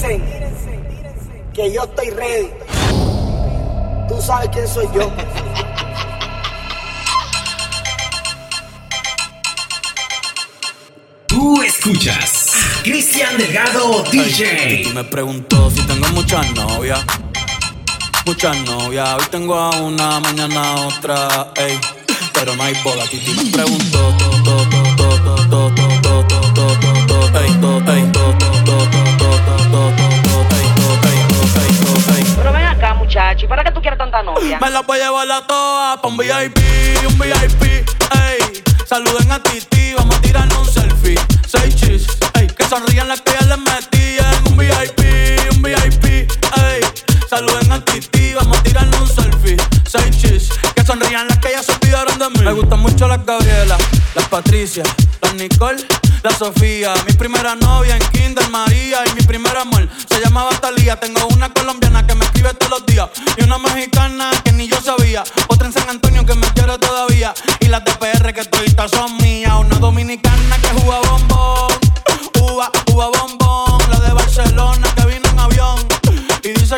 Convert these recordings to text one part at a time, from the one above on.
tírense, que yo estoy ready. Tú sabes quién soy yo. Tú escuchas Cristian Delgado DJ. me preguntó si tengo muchas novias. Muchas novias. Hoy tengo a una, mañana a otra. Ey. Pero no hay bola. Titi me preguntó. Pero ven acá, muchacho. ¿Y para qué tú quieres tanta novia? Me la voy a llevar la toa pa' un VIP, un VIP, ey. Saluden a Titi, vamos a tirarnos un selfie. Seis chis, ey. Que sonrían las que ya les metían. Un VIP, un VIP, ey. Saluden a Titi, vamos a tirarnos un selfie. Seis chis, que sonrían las que ya se olvidaron de mí. Me gustan mucho las Gabriela, las Patricia, las Nicole, la Sofía. Mi primera novia en Kinder María y mi primer amor se llamaba Talía. Tengo una colombiana que me escribe todos los días y una mexicana que ni yo sabía. Otra en San Antonio que me quiere todavía y las de PR que todavía son mías. Una dominicana que juega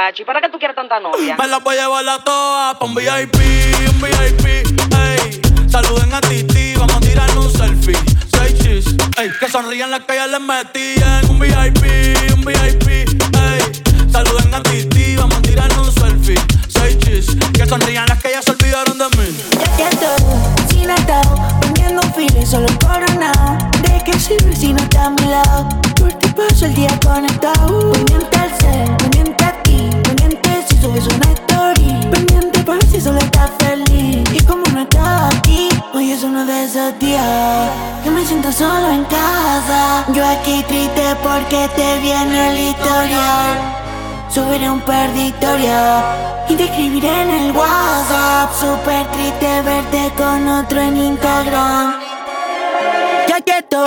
Muchacho. ¿Y para qué tú quieres tanta novia? Me la voy a llevar la toa pa' un VIP, un VIP, ey. Saluden a Titi, vamos a tirarnos un selfie. Seis chis, ey. Que sonrían las que ya les metían. Un VIP, un VIP, ey. Saluden a Titi, vamos a tirarnos un selfie. Seis chis, que sonrían las que ya se olvidaron de mí. Ya que todo, sin atado, poniendo un filo y solo coronado. ¿De qué sirve si no está a mi lado? Por ti paso el día conectado. Subes una story. Pendiente por si solo estás feliz. Y como no estás aquí, hoy es uno de esos días que me siento solo en casa. Yo aquí triste porque te viene el historial. Subiré un perditorio y te escribiré en el WhatsApp. Super triste verte con otro en Instagram. Ya que estoy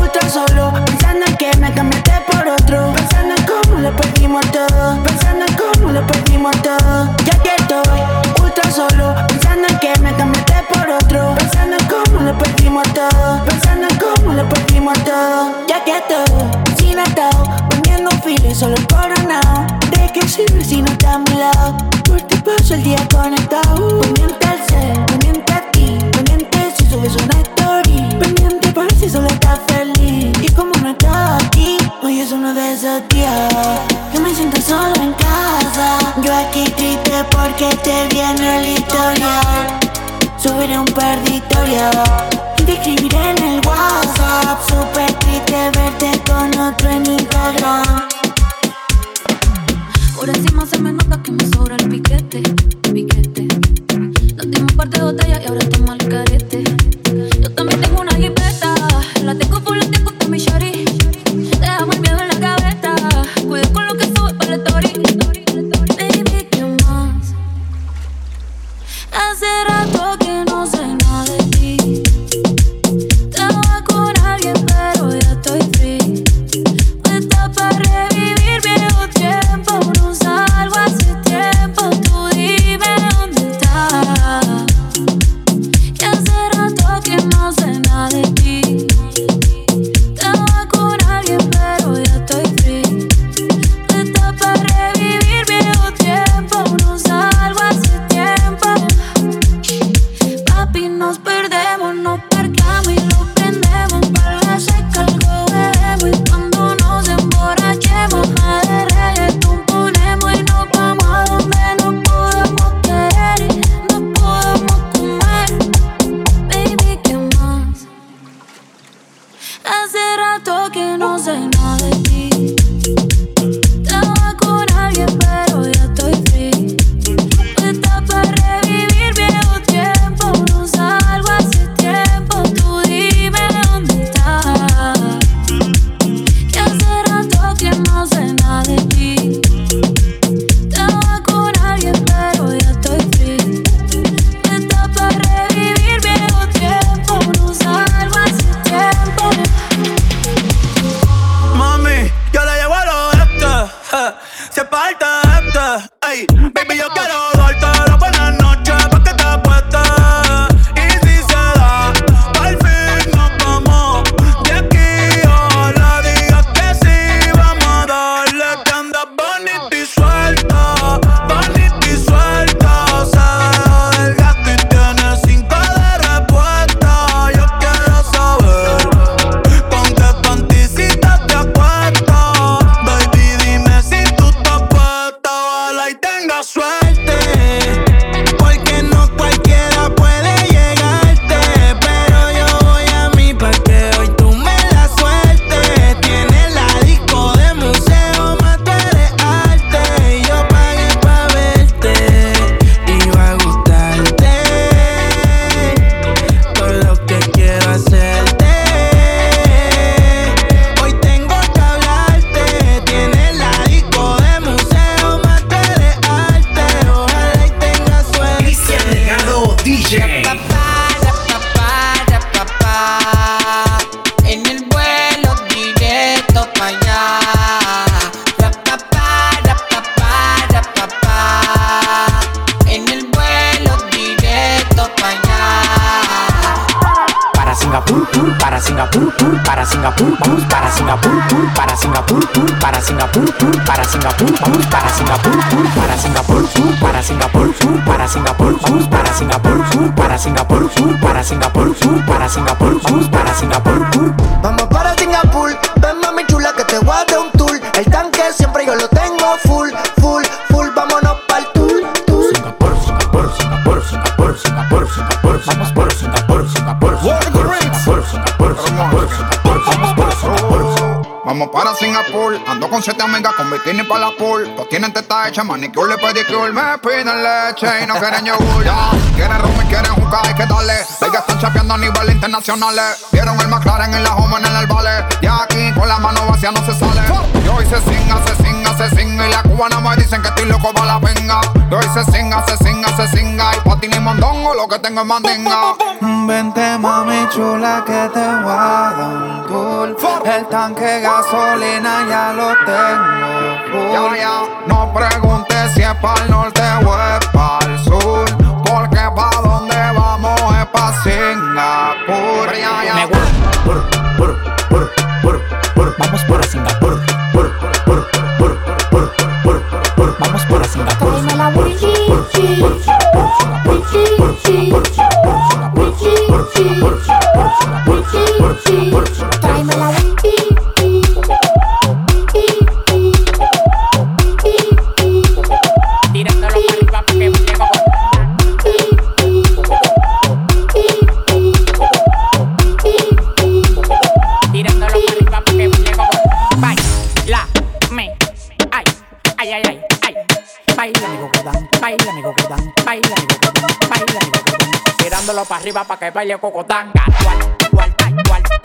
ultra solo, pensando en que me cambiaste por otro. Pensando en cómo lo perdimos todo. Pensando en cómo lo perdimos todo. Ya que estoy ultra solo, pensando en que me cambiaste por otro. Pensando en cómo lo perdimos todo. Pensando en cómo lo perdimos todo. Ya que estoy sin atado, poniendo un filo y solo coronado. ¿De qué sirve si no está a mi lado? Por ti paso el día conectado. Pendiente al cel, pendiente a ti, pendiente si subes una story. Pendiente por si solo estás feliz. Y como no estás aquí, hoy es uno de esos días que me siento te viene el historial. Subiré un perditorio y te escribiré en el WhatsApp. Super triste verte con otro en Instagram. Por encima se me nota que me sobra el piquete, piquete. Nos dimos un par de botellas y ahora estamos al carete. Yo también tengo una jipeta, la tengo full, la tengo con mi shorty. Dejamos el miedo en la gaveta, cuido con lo que sube para la story. Baby. Hace rato que no sé para Singapur, para Singapur, para Singapur, para Singapur, para Singapur, para Singapur, para Singapur, para Singapur, para Singapur. Vamos para Singapur. Con 7 amigas con bikini para la pool. Pues tienen teta hecha, manicure y pedicure. Me piden leche y no quieren yogur. Ya, quieren rum y quieren jugar, hay que darle. Hay que están chapeando a nivel internacional. Vieron el McLaren en la Homer en el ballet. Y aquí con la mano vacía no se sale. Yo hice sin, hace sin, hace sin. Y la cubana me dicen que estoy loco para la venga. Yo hice sin, hace sin tenga se singa y pa' ti ni mandongo, lo que tengo es mandinga. Vente mami chula que te voy a dar un tour. El tanque gasolina ya lo tengo full. Ya, ya. No preguntes si es pa'l norte o es pa'l ay, ay. Baila mi cocotán, baila mi cocotán, baila mi cocotán, baila mi cocotán. Tirándolo para arriba para que baile cocotán. Cual, cual, cual.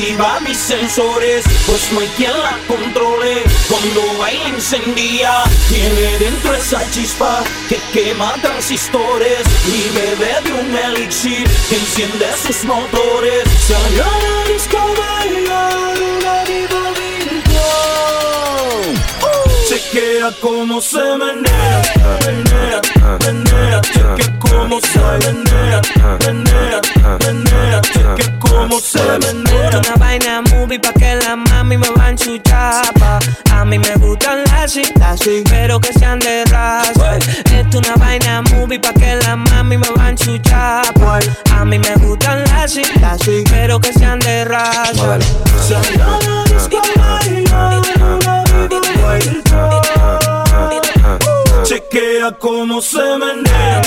Cautiva mis sensores, pues no hay quien la controle. Cuando baila encendía, tiene dentro esa chispa que quema transistores y bebe de un elixir que enciende sus motores. Salió a la disco bailar una vida virtual. Chequea cómo se menea, menea, menea. Cómo se menea, menea, menea. Chequea cómo se menea. Una vaina movie pa' que la mami me va enchuchar pa. A mí me gustan las así, pero que sean de raza. Esto una vaina movie pa' que la mami me va a enchuchar pa. A mí me gustan las así, pero que sean de raza. Chequea cómo se menea,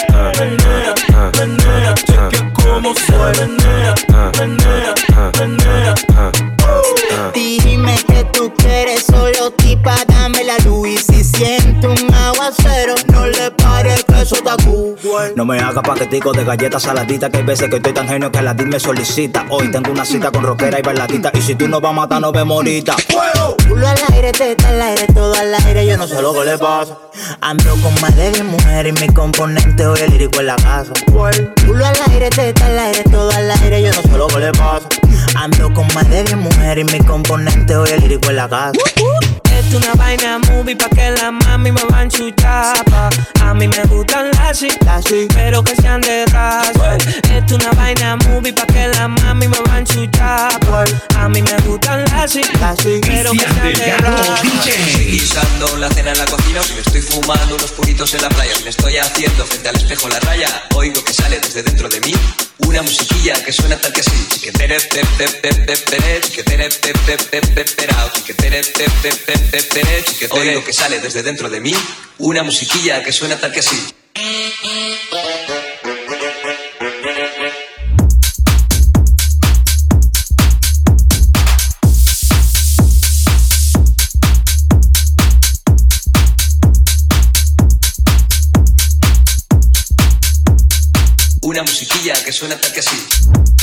No me haga paquetico de galletas saladitas Que hay veces que estoy tan genio que la me solicita Hoy tengo una cita con rockera y bailadita Y si tú no vas a matar, nos vemos ahorita Culo al aire, teta al aire, todo al aire, yo no sé lo que le pasa. Ando con más de 10 mujeres y mi componente hoy el lírico en la casa. Culo al aire, teta al aire, todo al aire, yo no sé lo que le pasa. Ando con más de 10 mujeres y mi componente hoy el lírico en la casa. Esto una vaina movie pa' que la mami me va a enchuchar pa. A mí me gustan las así, pero que sean de raza. Esto una vaina movie pa' que la mami me va a enchuchar pa. A mí me gustan las así, pero que sean de raza. Estoy guisando la cena en la cocina si me estoy fumando unos puritos en la playa, si me estoy haciendo frente al espejo la raya, oigo que sale desde dentro de mí una musiquilla que suena tal que así. Pe, pe, perao, chiquetere, pe, pe, pe, pe, pere, chiquetere. Oigo que sale desde dentro de mí una musiquilla que suena tal que así. Musiquilla que suena tal que así.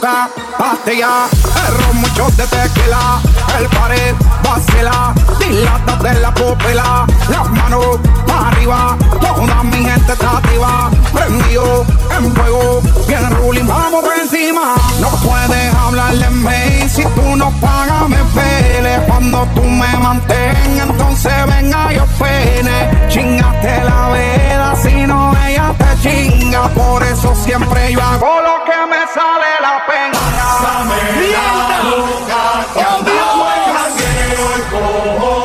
sugar, party ya. muchos de tequila, el pared vacila, dilata de la pupila, las manos para arriba, toda mi gente está activa, prendido en fuego, bien ruling, vamos por encima. No puedes hablarle en mí, si tú no pagas me pele, cuando tú me mantengas, entonces venga yo pene, chingate la vela, si no ella te chinga, por eso siempre yo hago lo que me sale la pena. Pásame nunca, nunca, nunca, nunca, nunca, nunca, nunca,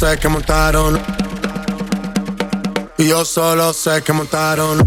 sé que montaron, y yo solo sé que montaron.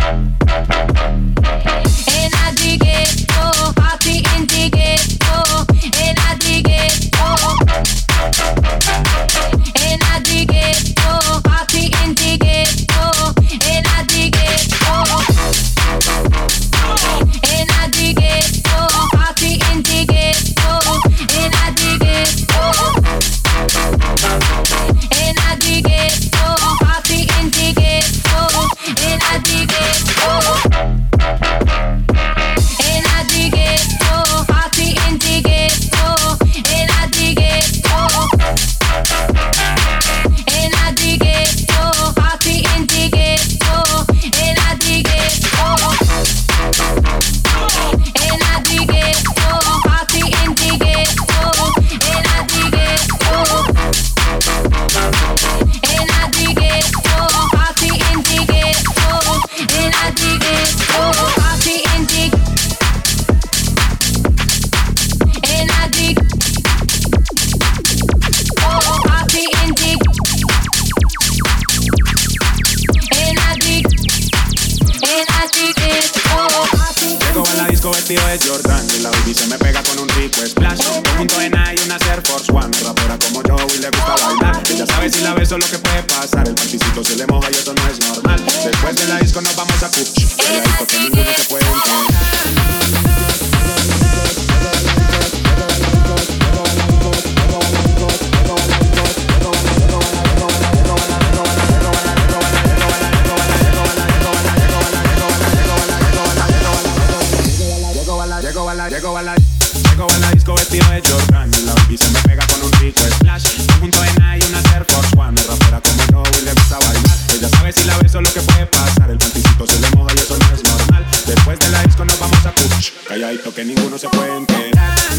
Llego a la, llego a la disco vestido de Jordan la baby se me pega con un rico splash. Junto en y una Air Force One Es rapera como yo y le gusta bailar. Ella sabe si la beso lo que puede pasar El panticito se le moja y eso no es normal. Después de la disco nos vamos a Cuch Calladito que ninguno se puede enterar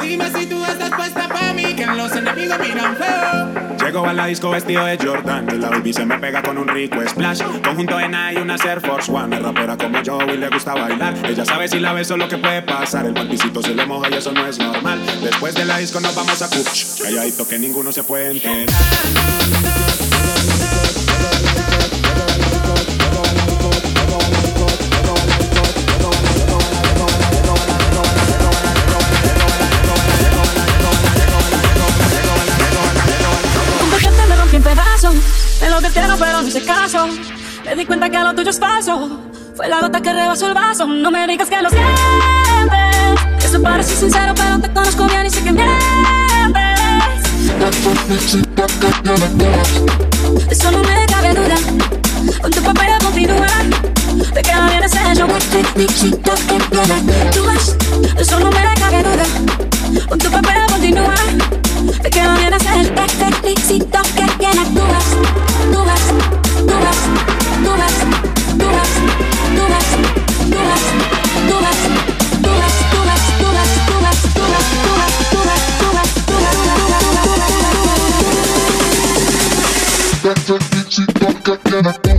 Dime si tú estás puesta para mí, que los enemigos miran feo. Llego a la disco vestido de Jordan Y la baby se me pega con un rico splash. Conjunto en y una Air Force One Es rapera como yo le gusta bailar. Ella sabe si la beso lo que puede pasar El panticito se le moja y eso no es normal. Después de la disco nos vamos a Cuch Calladito que ninguno se puede enterar no hice caso. Me di cuenta que lo tuyo es falso. Fue la gota que rebasó el vaso. No me digas que lo sientes. Eso parece sincero, pero te conozco bien y sé que mientes. De eso no me cabe duda. Con tu papel continúa. Te queda bien ese show. Tú de eso no me cabe duda. Con tu papel continúa. Te queda bien ese tac, da da da